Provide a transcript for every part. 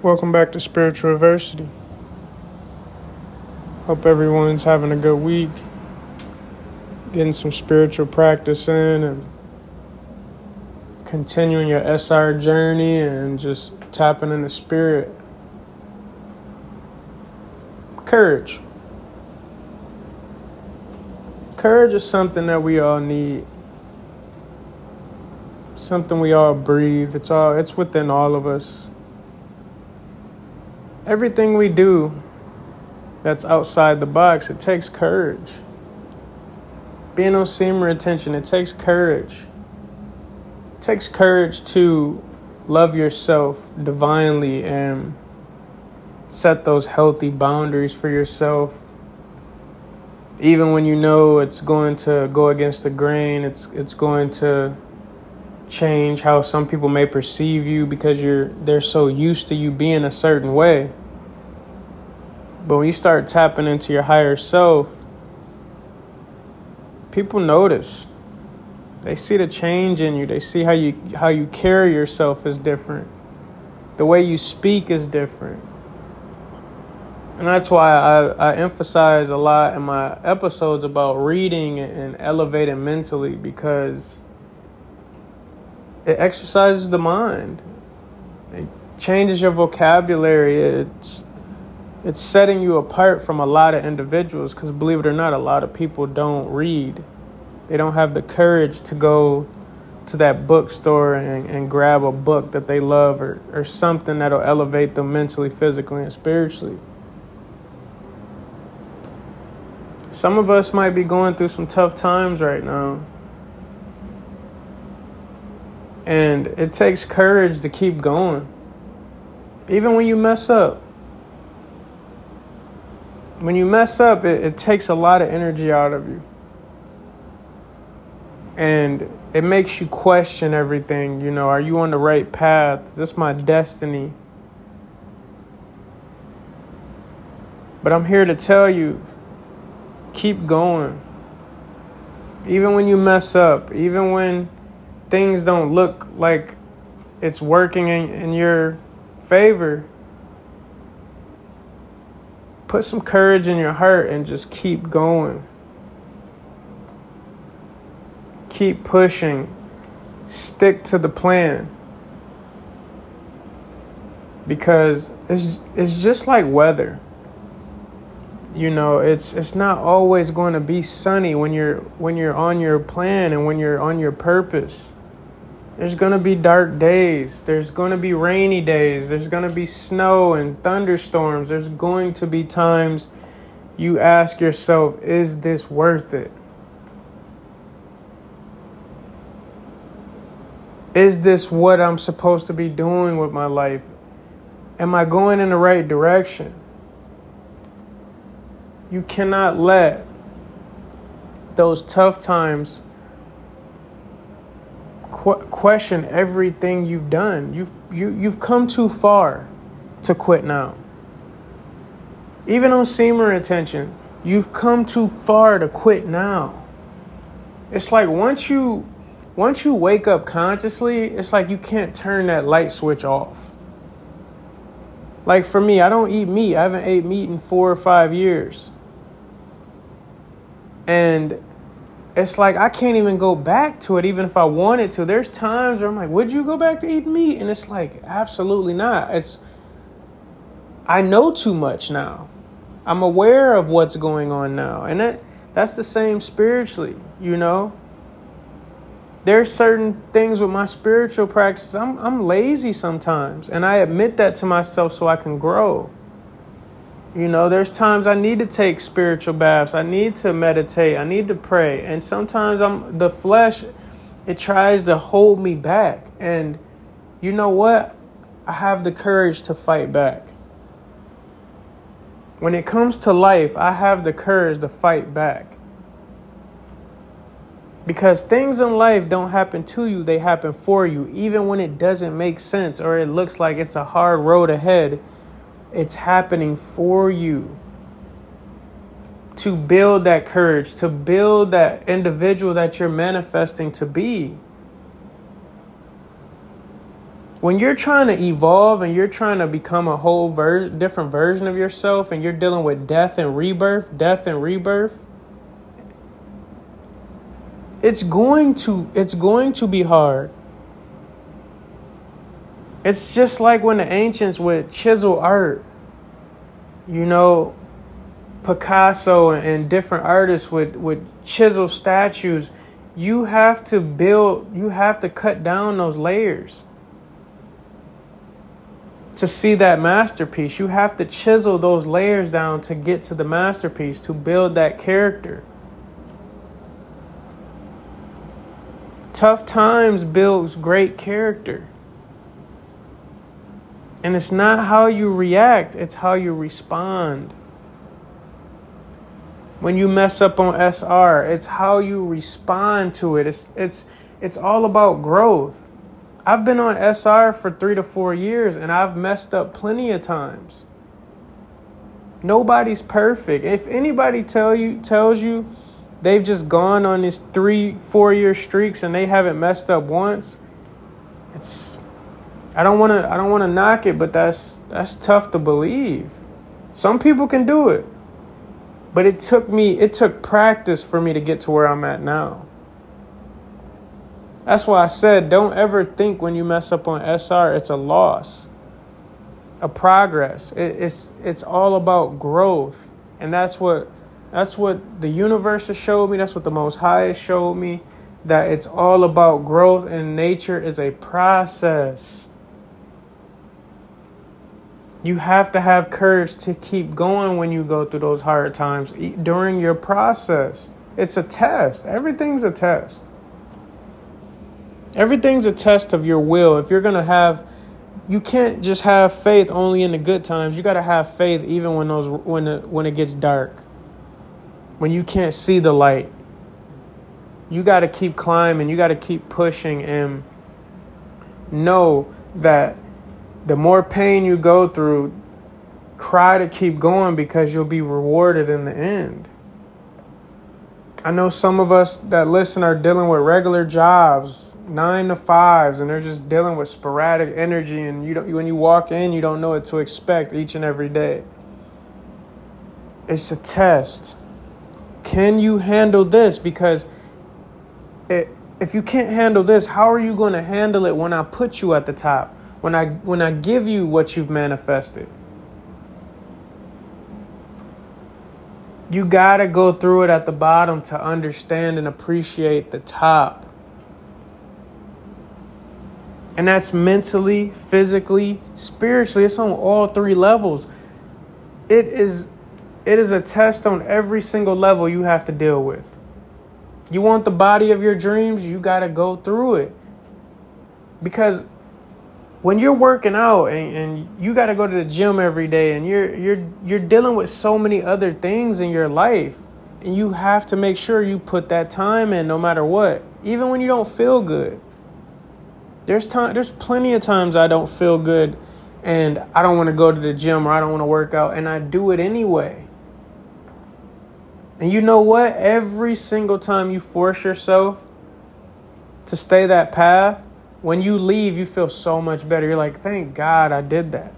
Welcome back to Spiritual Adversity. Hope everyone's having a good week, getting some spiritual practice in, and continuing your SR journey and just tapping in the spirit. Courage. Courage is something that we all need. Something we all breathe. It's all it's within all of us everything we do that's outside the box, it takes courage. Being on semen retention, it takes courage. It takes courage to love yourself divinely and set those healthy boundaries for yourself. Even when you know it's going to go against the grain, it's it's going to change how some people may perceive you because you're they're so used to you being a certain way. But when you start tapping into your higher self, people notice. They see the change in you. They see how you how you carry yourself is different. The way you speak is different. And that's why I, I emphasize a lot in my episodes about reading and elevating mentally because it exercises the mind. It changes your vocabulary. It's it's setting you apart from a lot of individuals because believe it or not, a lot of people don't read. They don't have the courage to go to that bookstore and, and grab a book that they love or, or something that'll elevate them mentally, physically, and spiritually. Some of us might be going through some tough times right now. And it takes courage to keep going. Even when you mess up. When you mess up, it, it takes a lot of energy out of you. And it makes you question everything. You know, are you on the right path? Is this my destiny? But I'm here to tell you keep going. Even when you mess up, even when things don't look like it's working in, in your favor, put some courage in your heart and just keep going. Keep pushing. Stick to the plan. Because it's it's just like weather. You know, it's it's not always going to be sunny when you're when you're on your plan and when you're on your purpose. There's going to be dark days. There's going to be rainy days. There's going to be snow and thunderstorms. There's going to be times you ask yourself, is this worth it? Is this what I'm supposed to be doing with my life? Am I going in the right direction? You cannot let those tough times qu- question everything you've done. You've you you've come too far to quit now. Even on semen retention, you've come too far to quit now. It's like once you once you wake up consciously, it's like you can't turn that light switch off. Like for me, I don't eat meat. I haven't ate meat in 4 or 5 years. And it's like I can't even go back to it even if I wanted to. There's times where I'm like, would you go back to eat meat? And it's like, absolutely not. It's I know too much now. I'm aware of what's going on now. And that that's the same spiritually, you know? There's certain things with my spiritual practice. I'm I'm lazy sometimes, and I admit that to myself so I can grow. You know, there's times I need to take spiritual baths. I need to meditate. I need to pray. And sometimes I'm the flesh it tries to hold me back. And you know what? I have the courage to fight back. When it comes to life, I have the courage to fight back. Because things in life don't happen to you, they happen for you. Even when it doesn't make sense or it looks like it's a hard road ahead, it's happening for you to build that courage, to build that individual that you're manifesting to be. when you're trying to evolve and you're trying to become a whole ver- different version of yourself and you're dealing with death and rebirth, death and rebirth, it's going to it's going to be hard. It's just like when the ancients would chisel art. You know, Picasso and different artists would, would chisel statues. You have to build, you have to cut down those layers to see that masterpiece. You have to chisel those layers down to get to the masterpiece, to build that character. Tough times builds great character. And it's not how you react, it's how you respond. When you mess up on SR, it's how you respond to it. It's it's it's all about growth. I've been on SR for 3 to 4 years and I've messed up plenty of times. Nobody's perfect. If anybody tell you tells you they've just gone on these 3 4 year streaks and they haven't messed up once, it's I don't want to I don't want to knock it, but that's that's tough to believe. Some people can do it. But it took me it took practice for me to get to where I'm at now. That's why I said don't ever think when you mess up on SR it's a loss. A progress. It, it's it's all about growth. And that's what that's what the universe has showed me, that's what the most high has showed me that it's all about growth and nature is a process. You have to have courage to keep going when you go through those hard times during your process. It's a test. Everything's a test. Everything's a test of your will. If you're going to have you can't just have faith only in the good times. You got to have faith even when those when when it gets dark. When you can't see the light. You got to keep climbing. You got to keep pushing and know that the more pain you go through, cry to keep going because you'll be rewarded in the end. I know some of us that listen are dealing with regular jobs, nine to fives, and they're just dealing with sporadic energy. And you don't, when you walk in, you don't know what to expect each and every day. It's a test. Can you handle this? Because it, if you can't handle this, how are you going to handle it when I put you at the top? When I when I give you what you've manifested. You got to go through it at the bottom to understand and appreciate the top. And that's mentally, physically, spiritually. It's on all three levels. It is it is a test on every single level you have to deal with. You want the body of your dreams, you got to go through it. Because when you're working out and, and you got to go to the gym every day and you're you're you're dealing with so many other things in your life and you have to make sure you put that time in no matter what even when you don't feel good. There's time there's plenty of times I don't feel good and I don't want to go to the gym or I don't want to work out and I do it anyway. And you know what? Every single time you force yourself to stay that path when you leave, you feel so much better. You're like, thank God I did that.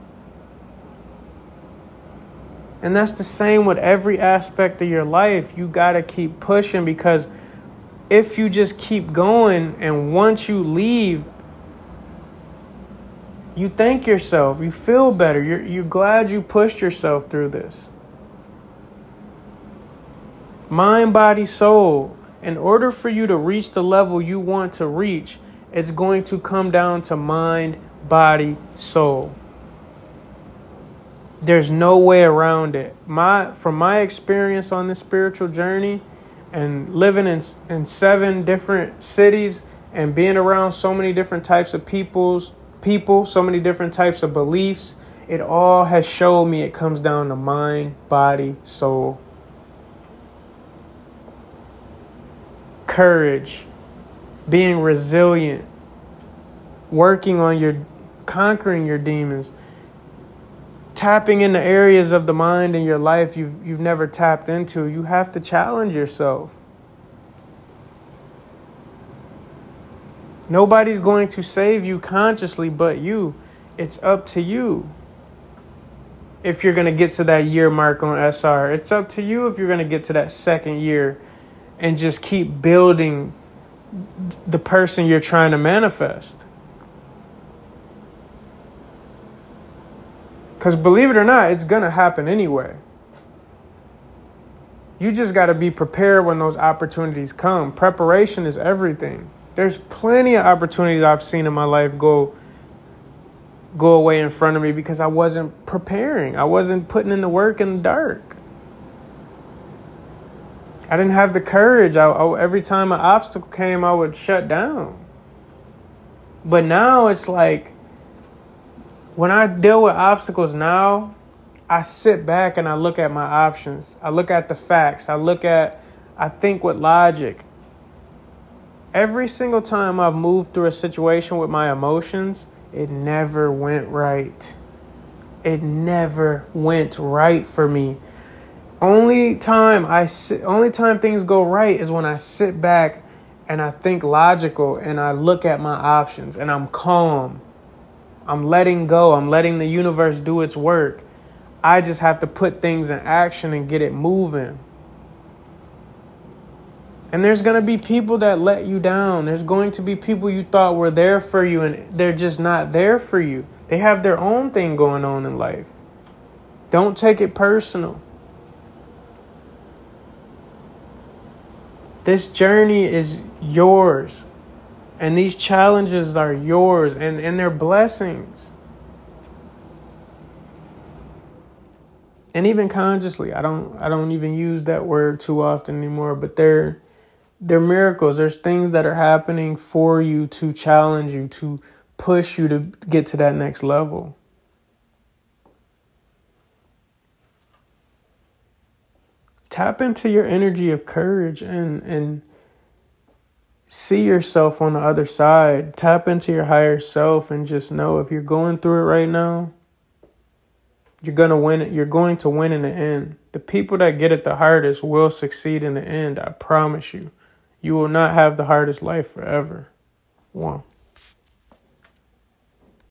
And that's the same with every aspect of your life. You got to keep pushing because if you just keep going and once you leave, you thank yourself. You feel better. You're, you're glad you pushed yourself through this. Mind, body, soul. In order for you to reach the level you want to reach, it's going to come down to mind, body, soul. There's no way around it. My from my experience on this spiritual journey and living in in seven different cities and being around so many different types of peoples, people, so many different types of beliefs, it all has showed me it comes down to mind, body, soul. Courage, being resilient, working on your conquering your demons, tapping into areas of the mind in your life you've you've never tapped into. You have to challenge yourself. Nobody's going to save you consciously but you. It's up to you. If you're going to get to that year mark on SR, it's up to you if you're going to get to that second year and just keep building the person you're trying to manifest. Because believe it or not, it's going to happen anyway. You just got to be prepared when those opportunities come. Preparation is everything. There's plenty of opportunities I've seen in my life go go away in front of me because I wasn't preparing. I wasn't putting in the work in the dark. I didn't have the courage. I, I, every time an obstacle came, I would shut down. But now it's like when I deal with obstacles now, I sit back and I look at my options. I look at the facts. I look at, I think with logic. Every single time I've moved through a situation with my emotions, it never went right. It never went right for me. Only time I sit, only time things go right is when I sit back and I think logical and I look at my options and I'm calm. I'm letting go. I'm letting the universe do its work. I just have to put things in action and get it moving. And there's going to be people that let you down. There's going to be people you thought were there for you and they're just not there for you. They have their own thing going on in life. Don't take it personal. This journey is yours. And these challenges are yours and, and they're blessings. And even consciously, I don't I don't even use that word too often anymore, but they're they're miracles. There's things that are happening for you to challenge you, to push you to get to that next level. Tap into your energy of courage and and see yourself on the other side. Tap into your higher self and just know if you're going through it right now, you're gonna win it. You're going to win in the end. The people that get it the hardest will succeed in the end. I promise you. You will not have the hardest life forever. One.